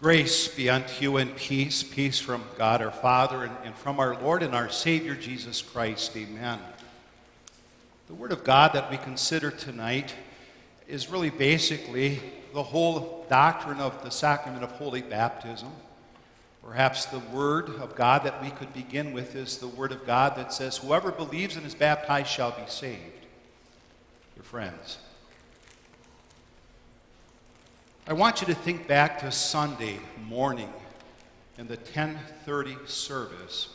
Grace be unto you and peace, peace from God our Father and, and, from our Lord and our Savior Jesus Christ. Amen. The Word of God that we consider tonight is really basically the whole doctrine of the sacrament of holy baptism. Perhaps the Word of God that we could begin with is the Word of God that says, Whoever believes and is baptized shall be saved. Your friends. I want you to think back to Sunday morning in the 1030 service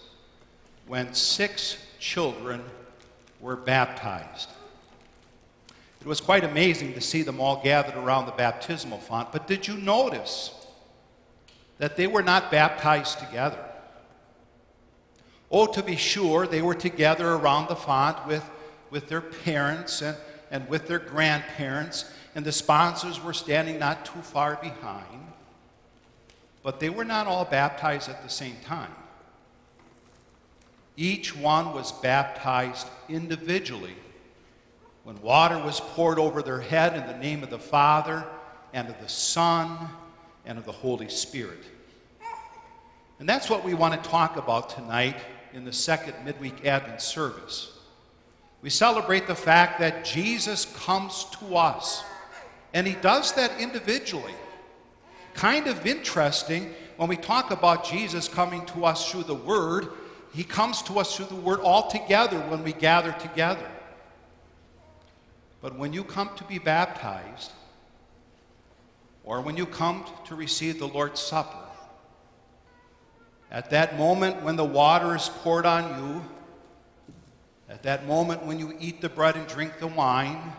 when six children were baptized. It was quite amazing to see them all gathered around the baptismal font, but did you notice that they were not baptized together? Oh, to be sure, they were together around the font with, with their parents and, and with their grandparents and the sponsors were standing not too far behind. But they were not all baptized at the same time. Each one was baptized individually when water was poured over their head in the name of the Father and of the Son and of the Holy Spirit. And that's what we want to talk about tonight in the second midweek Advent service. We celebrate the fact that Jesus comes to us and he does that individually. Kind of interesting when we talk about Jesus coming to us through the Word, he comes to us through the Word all together when we gather together. But when you come to be baptized, or when you come to receive the Lord's Supper, at that moment when the water is poured on you, at that moment when you eat the bread and drink the wine,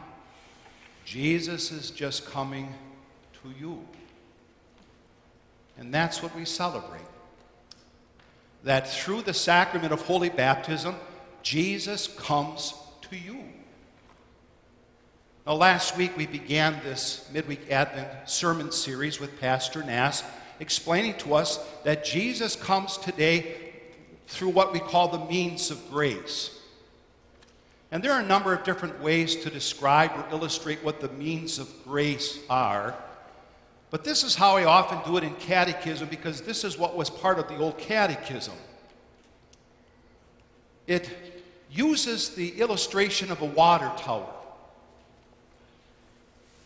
Jesus is just coming to you. And that's what we celebrate. That through the sacrament of holy baptism, Jesus comes to you. Now, last week we began this midweek Advent sermon series with Pastor Nass, explaining to us that Jesus comes today through what we call the means of grace. And there are a number of different ways to describe or illustrate what the means of grace are. But this is how I often do it in catechism because this is what was part of the old catechism. It uses the illustration of a water tower.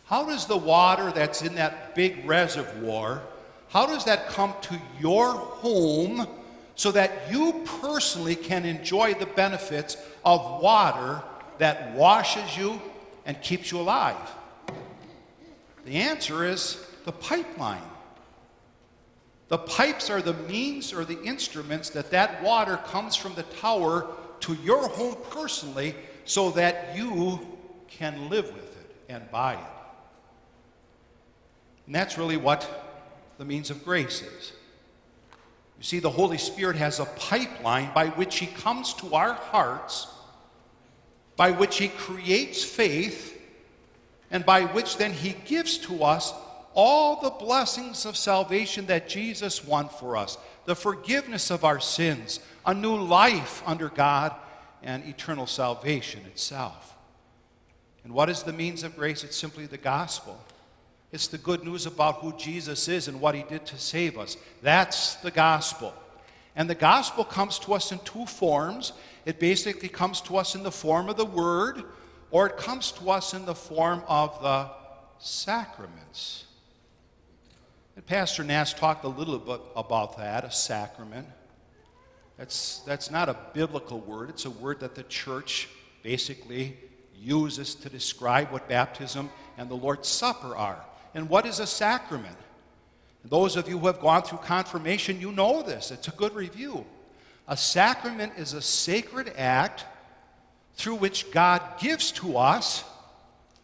How does the water that's in that big reservoir, how does that come to your home so that you personally can enjoy the benefits of water that washes you and keeps you alive? The answer is the pipeline. The pipes are the means or the instruments that that water comes from the tower to your home personally so that you can live with it and by it. And that's really what the means of grace is. You see, the Holy Spirit has a pipeline by which He comes to our hearts, by which He creates faith, and by which then He gives to us all the blessings of salvation that Jesus won for us the forgiveness of our sins, a new life under God, and eternal salvation itself. And what is the means of grace? It's simply the gospel. It's the good news about who Jesus is and what he did to save us. That's the gospel. And the gospel comes to us in two forms. It basically comes to us in the form of the word, or it comes to us in the form of the sacraments. And Pastor Nass talked a little bit about that, a sacrament. That's, that's not a biblical word, it's a word that the church basically uses to describe what baptism and the Lord's Supper are. And what is a sacrament? Those of you who have gone through confirmation, you know this. It's a good review. A sacrament is a sacred act through which God gives to us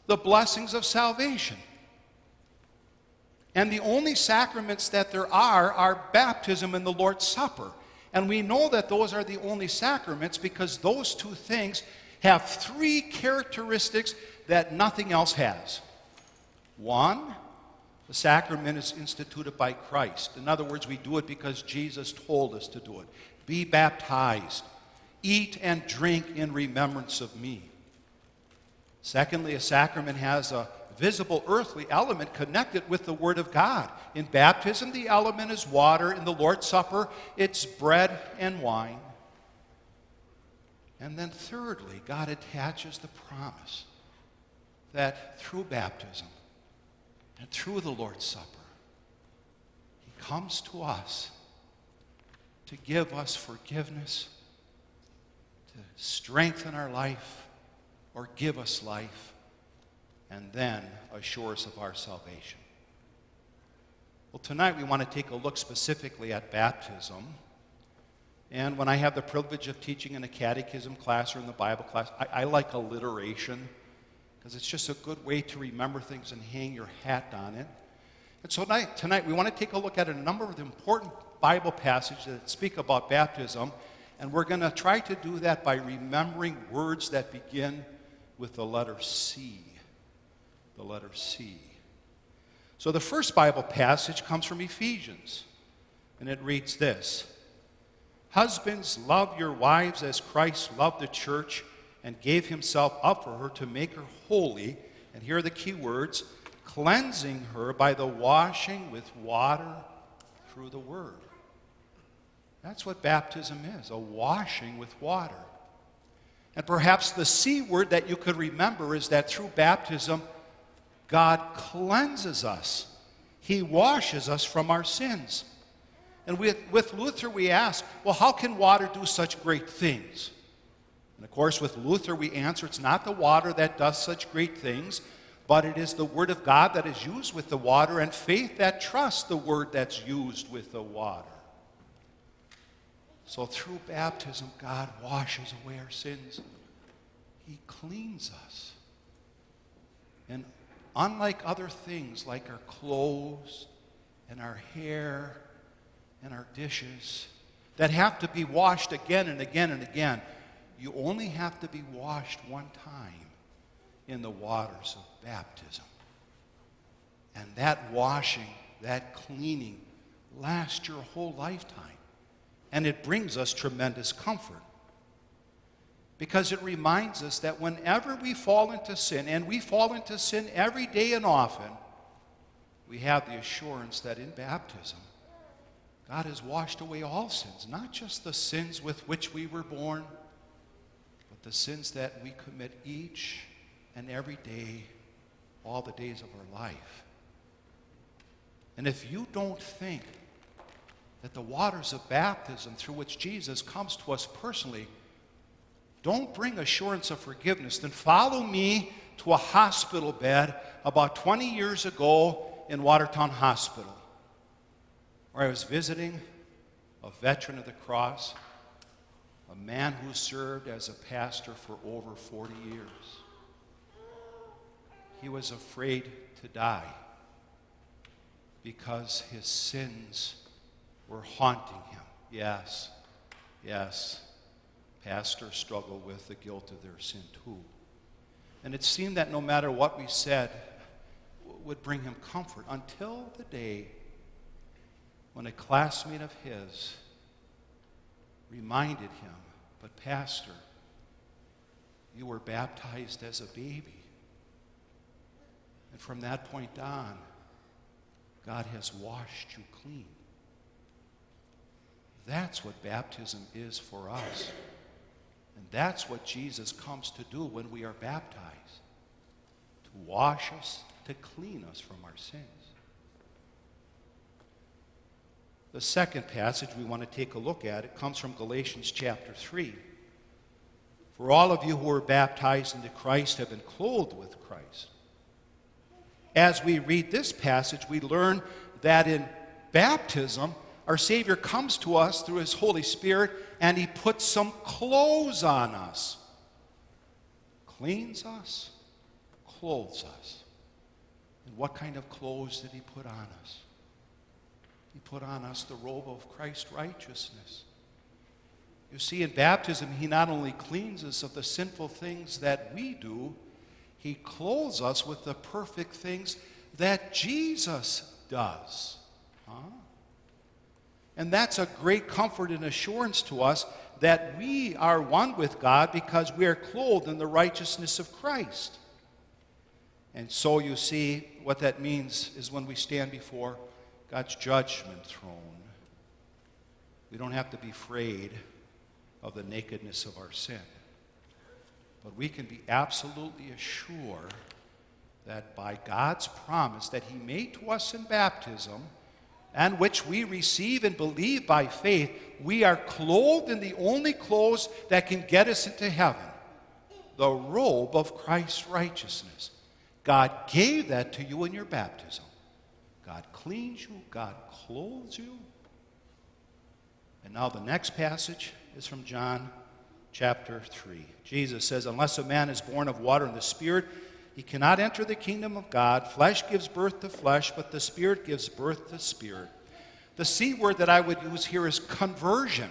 the blessings of salvation. And the only sacraments that there are are baptism and the Lord's Supper. And we know that those are the only sacraments because those two things have three characteristics that nothing else has. One, the sacrament is instituted by Christ. In other words, we do it because Jesus told us to do it. Be baptized, eat and drink in remembrance of me. Secondly, a sacrament has a visible earthly element connected with the Word of God. In baptism, the element is water. In the Lord's Supper, it's bread and wine. And then, thirdly, God attaches the promise that through baptism and through the Lord's Supper, He comes to us to give us forgiveness, to strengthen our life, or give us life, and then assure us of our salvation. Well, tonight we want to take a look specifically at baptism. And when I have the privilege of teaching in a catechism class or in the Bible class, I, I like alliteration because it's just a good way to remember things and hang your hat on it. And so tonight, tonight we want to take a look at a number of important Bible passages that speak about baptism, and we're going to try to do that by remembering words that begin with the letter C. The letter C. So the first Bible passage comes from Ephesians, and it reads this Husbands, love your wives as Christ loved the church and gave himself up for her to make her holy. And here are the key words cleansing her by the washing with water through the word. That's what baptism is a washing with water. And perhaps the C word that you could remember is that through baptism, God cleanses us, He washes us from our sins. And with, with Luther, we ask, well, how can water do such great things? And of course, with Luther, we answer it's not the water that does such great things, but it is the Word of God that is used with the water and faith that trusts the Word that's used with the water. So through baptism, God washes away our sins, He cleans us. And unlike other things like our clothes and our hair and our dishes that have to be washed again and again and again, you only have to be washed one time in the waters of baptism. And that washing, that cleaning, lasts your whole lifetime. And it brings us tremendous comfort. Because it reminds us that whenever we fall into sin, and we fall into sin every day and often, we have the assurance that in baptism, God has washed away all sins, not just the sins with which we were born the sins that we commit each and every day, all the days of our life. And if you don't think that the waters of baptism through which Jesus comes to us personally don't bring assurance of forgiveness, then follow me to a hospital bed about 20 years ago in Watertown Hospital, where I was visiting a veteran of the cross a man who served as a pastor for over 40 years. He was afraid to die because his sins were haunting him. Yes, yes, pastors struggle with the guilt of their sin too. And it seemed that no matter what we said would bring him comfort until the day when a classmate of his reminded him, but Pastor, you were baptized as a baby. And from that point on, God has washed you clean. That's what baptism is for us. And that's what Jesus comes to do when we are baptized to wash us, to clean us from our sins. The second passage we want to take a look at, it comes from Galatians chapter 3. For all of you who were baptized into Christ have been clothed with Christ. As we read this passage, we learn that in baptism, our Savior comes to us through His Holy Spirit and He puts some clothes on us, cleans us, clothes us. And what kind of clothes did He put on us? He put on us the robe of Christ's righteousness. You see, in baptism, He not only cleans us of the sinful things that we do, He clothes us with the perfect things that Jesus does. Huh? And that's a great comfort and assurance to us that we are one with God because we are clothed in the righteousness of Christ. And so you see, what that means is when we stand before God's judgment throne, we don't have to be afraid of the nakedness of our sin. But we can be absolutely assured that by God's promise that He made to us in baptism, and which we receive and believe by faith, we are clothed in the only clothes that can get us into heaven the robe of Christ's righteousness. God gave that to you in your baptism. God cleans you, God clothes you. And now the next passage is from John chapter 3. Jesus says, Unless a man is born of water and the Spirit, he cannot enter the kingdom of God. Flesh gives birth to flesh, but the Spirit gives birth to spirit. The C word that I would use here is conversion.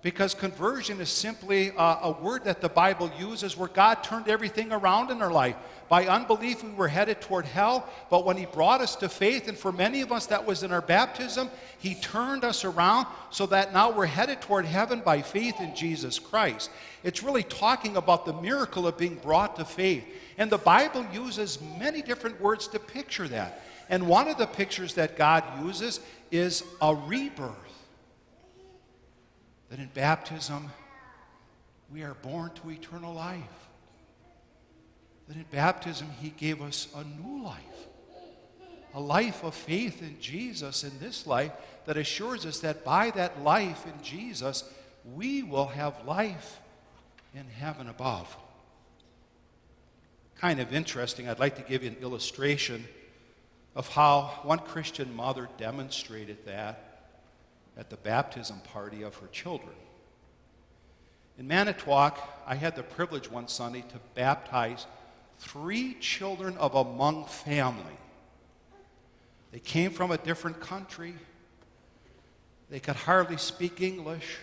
Because conversion is simply a, a, word that the Bible uses where God turned everything around in our life. By unbelief, we were headed toward hell, but when He brought us to faith, and for many of us that was in our baptism, He turned us around so that now we're headed toward heaven by faith in Jesus Christ. It's really talking about the miracle of being brought to faith. And the Bible uses many different words to picture that. And one of the pictures that God uses is a rebirth. That in baptism, we are born to eternal life. That in baptism, He gave us a new life. A life of faith in Jesus in this life that assures us that by that life in Jesus, we will have life in heaven above kind of interesting. I'd like to give you an illustration of how one Christian mother demonstrated that at the baptism party of her children. In Manitowoc, I had the privilege one Sunday to baptize three children of a Hmong family. They came from a different country. They could hardly speak English.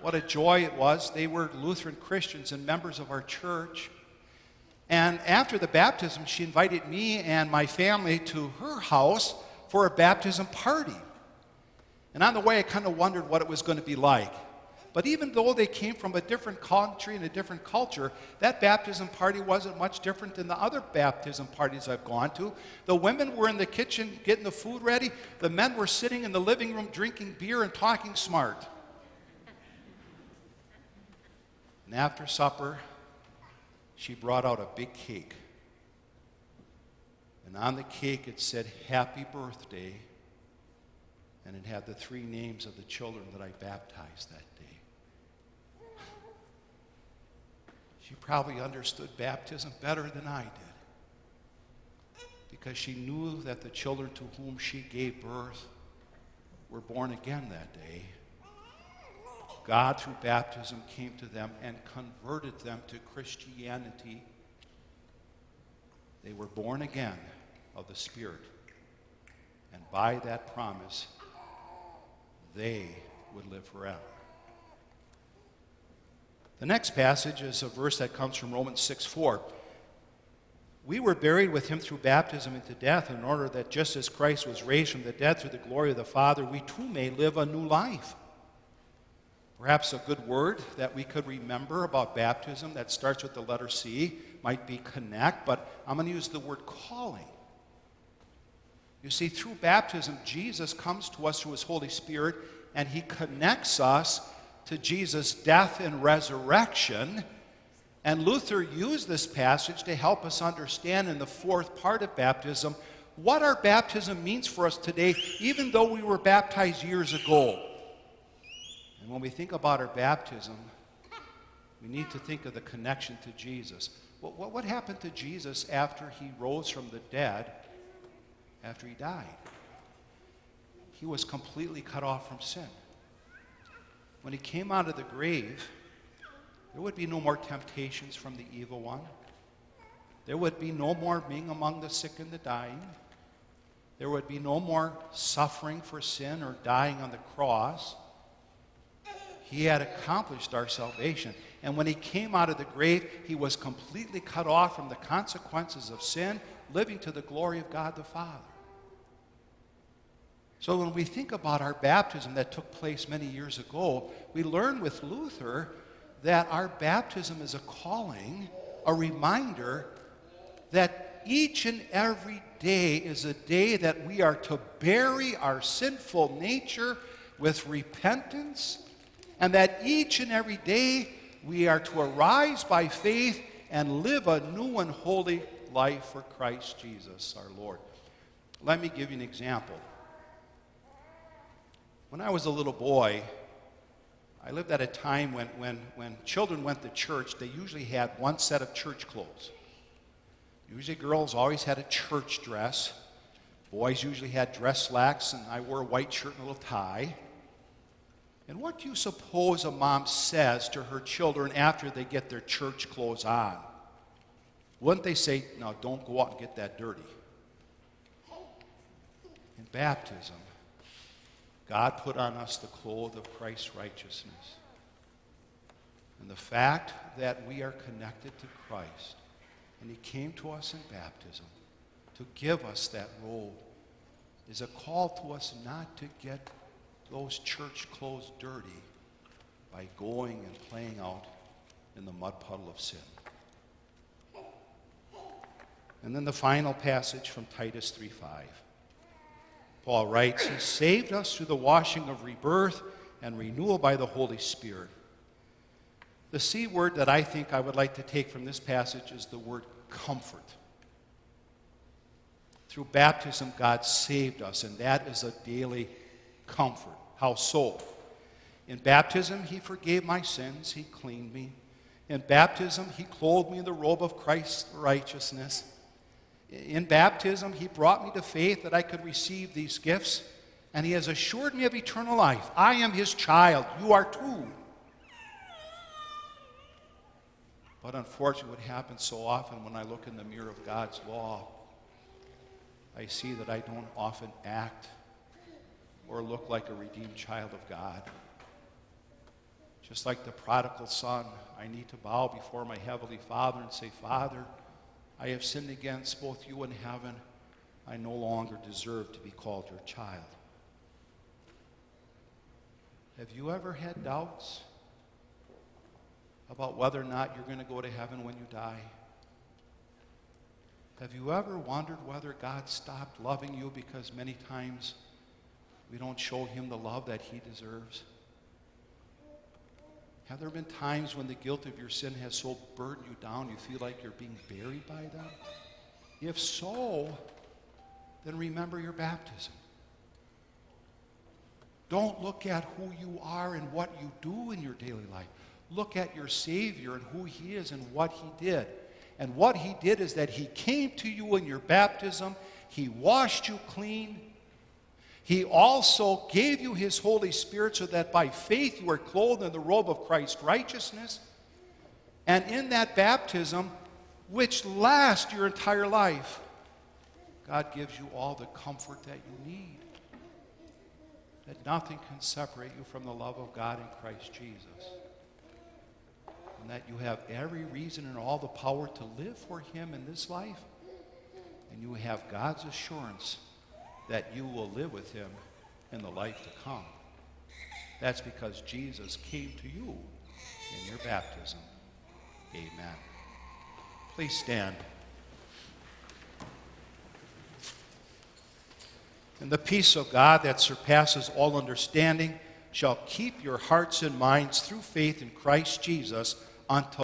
What a joy it was. They were Lutheran Christians and members of our church. And after the baptism, she invited me and my family to her house for a baptism party. And on the way, I kind of wondered what it was going to be like. But even though they came from a different country and a different culture, that baptism party wasn't much different than the other baptism parties I've gone to. The women were in the kitchen getting the food ready, the men were sitting in the living room drinking beer and talking smart. And after supper, she brought out a big cake. And on the cake it said, Happy Birthday. And it had the three names of the children that I baptized that day. She probably understood baptism better than I did. Because she knew that the children to whom she gave birth were born again that day. God, through baptism, came to them and converted them to Christianity. They were born again of the Spirit. And by that promise, they would live forever. The next passage is a verse that comes from Romans 6 4. We were buried with him through baptism into death, in order that just as Christ was raised from the dead through the glory of the Father, we too may live a new life. Perhaps a good word that we could remember about baptism that starts with the letter C might be connect, but I'm going to use the word calling. You see, through baptism, Jesus comes to us through his Holy Spirit and he connects us to Jesus' death and resurrection. And Luther used this passage to help us understand in the fourth part of baptism what our baptism means for us today, even though we were baptized years ago. And when we think about our baptism, we need to think of the connection to Jesus. What, what, what happened to Jesus after he rose from the dead, after he died? He was completely cut off from sin. When he came out of the grave, there would be no more temptations from the evil one. There would be no more being among the sick and the dying. There would be no more suffering for sin or dying on the cross. He had accomplished our salvation. And when he came out of the grave, he was completely cut off from the consequences of sin, living to the glory of God the Father. So when we think about our baptism that took place many years ago, we learn with Luther that our baptism is a calling, a reminder that each and every day is a day that we are to bury our sinful nature with repentance, and that each and every day we are to arise by faith and live a new and holy life for Christ Jesus our Lord. Let me give you an example. When I was a little boy, I lived at a time when, when, when children went to church, they usually had one set of church clothes. Usually, girls always had a church dress. Boys usually had dress slacks, and I wore a white shirt and a little tie. And what do you suppose a mom says to her children after they get their church clothes on? Wouldn't they say, Now, don't go out and get that dirty? In baptism, God put on us the cloth of Christ's righteousness. And the fact that we are connected to Christ and He came to us in baptism to give us that robe is a call to us not to get those church clothes dirty by going and playing out in the mud puddle of sin. And then the final passage from Titus 3:5. Paul writes, He saved us through the washing of rebirth and renewal by the Holy Spirit. The C word that I think I would like to take from this passage is the word comfort. Through baptism, God saved us, and that is a daily comfort. How so? In baptism, He forgave my sins, He cleaned me. In baptism, He clothed me in the robe of Christ's righteousness. In baptism, He brought me to faith that I could receive these gifts, and He has assured me of eternal life. I am His child. You are too. But unfortunately, what happens so often when I look in the mirror of God's law, I see that I don't often act or look like a redeemed child of God. Just like the prodigal son, I need to bow before my heavenly Father and say, Father, I have sinned against both you and heaven. I no longer deserve to be called your child. Have you ever had doubts? about whether or not you're going to go to heaven when you die? Have you ever wondered whether God stopped loving you because many times we don't show him the love that he deserves? Have there been times when the guilt of your sin has so burdened you down you feel like you're being buried by them? If so, then remember your baptism. Don't look at who you are and what you do in your daily life look at your Savior and who He is and what He did. And what He did is that He came to you in your baptism, He washed you clean. He also gave you His Holy Spirit so that by faith you are clothed in the robe of Christ's righteousness. And in that baptism, which lasts your entire life, God gives you all the comfort that you need. That nothing can separate you from the love of God in Christ Jesus and that you have every reason and all the power to live for Him in this life. And you have God's assurance that you will live with Him in the life to come. That's because Jesus came to you in your baptism. Amen. Please stand. And the peace of God that surpasses all understanding shall keep your hearts and minds through faith in Christ Jesus until